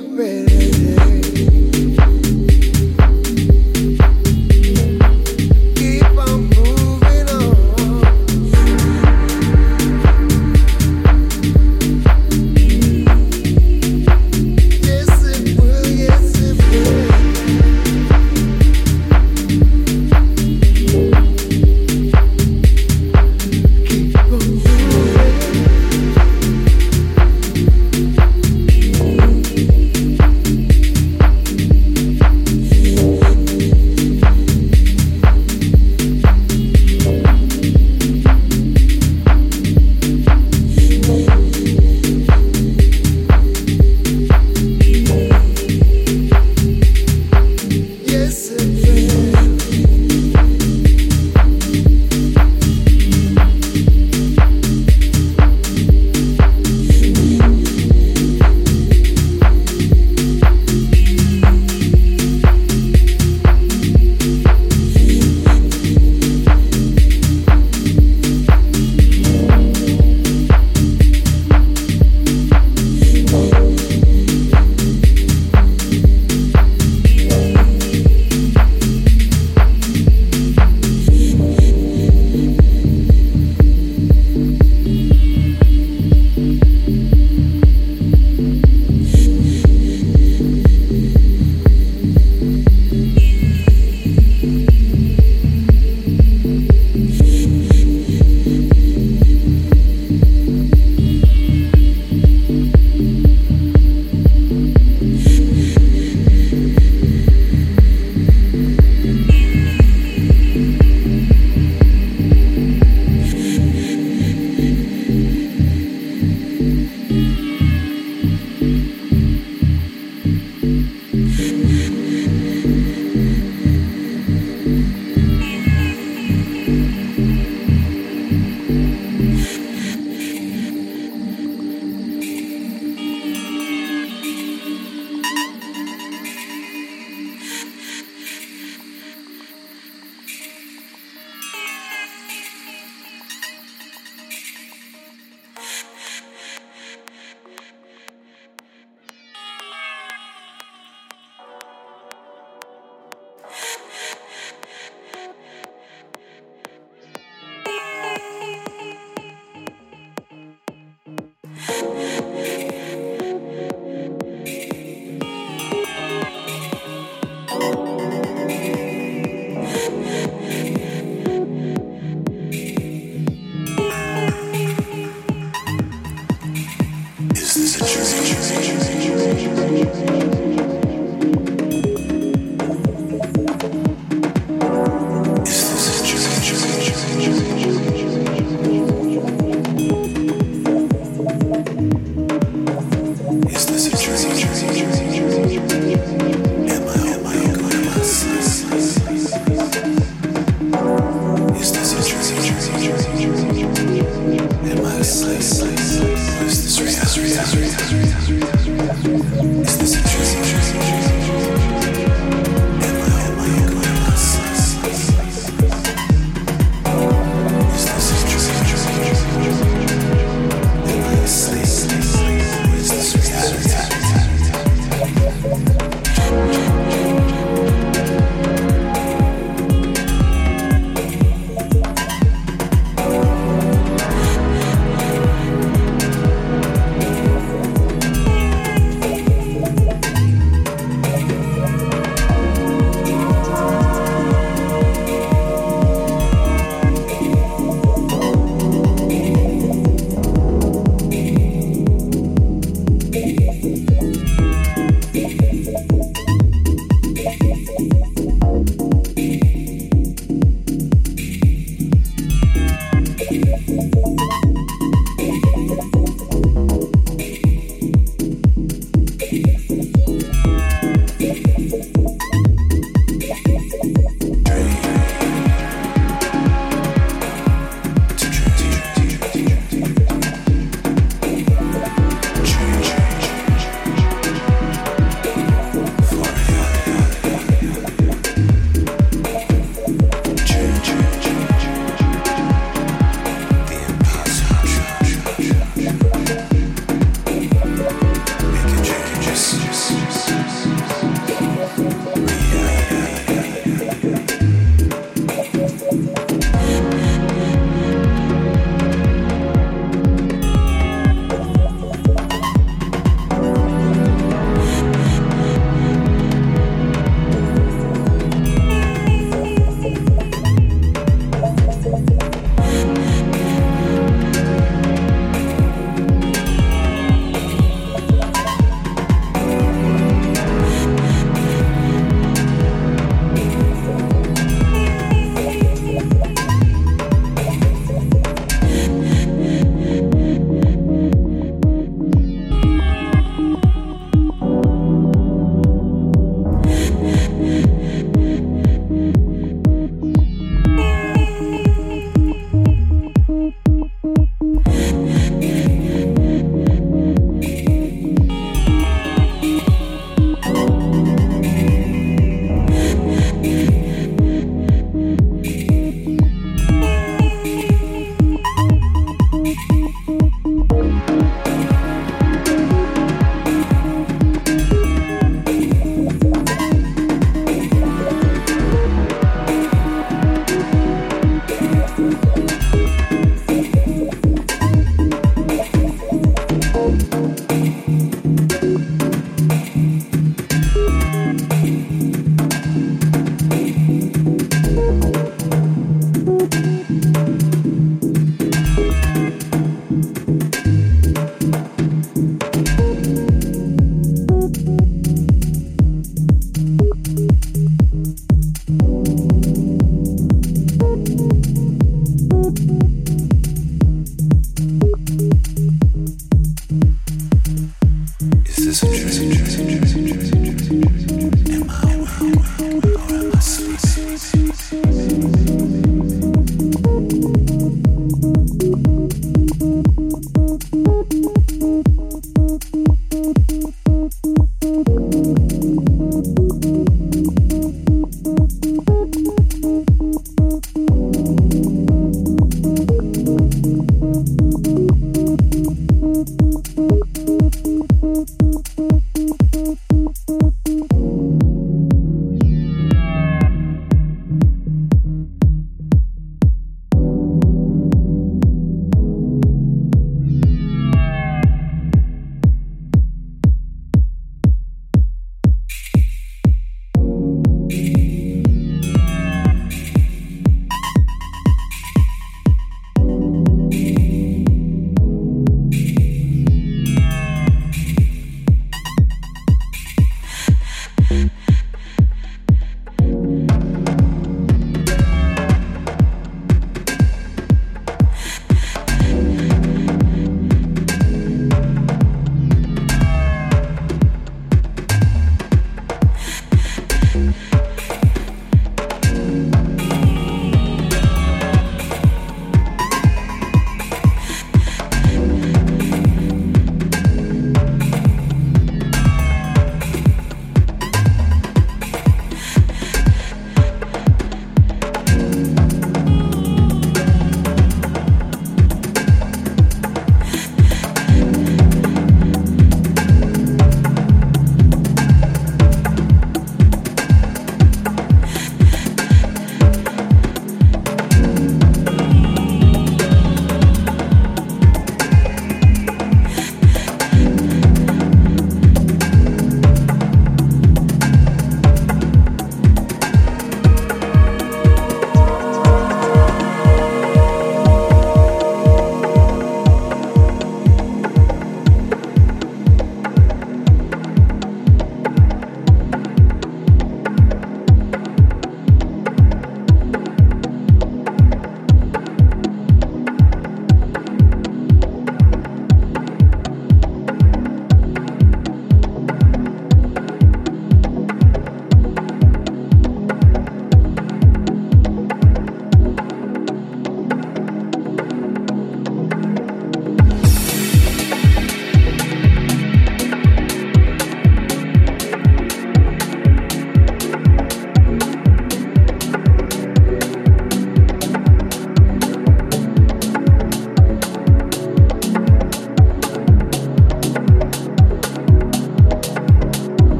baby.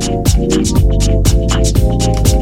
Thank you.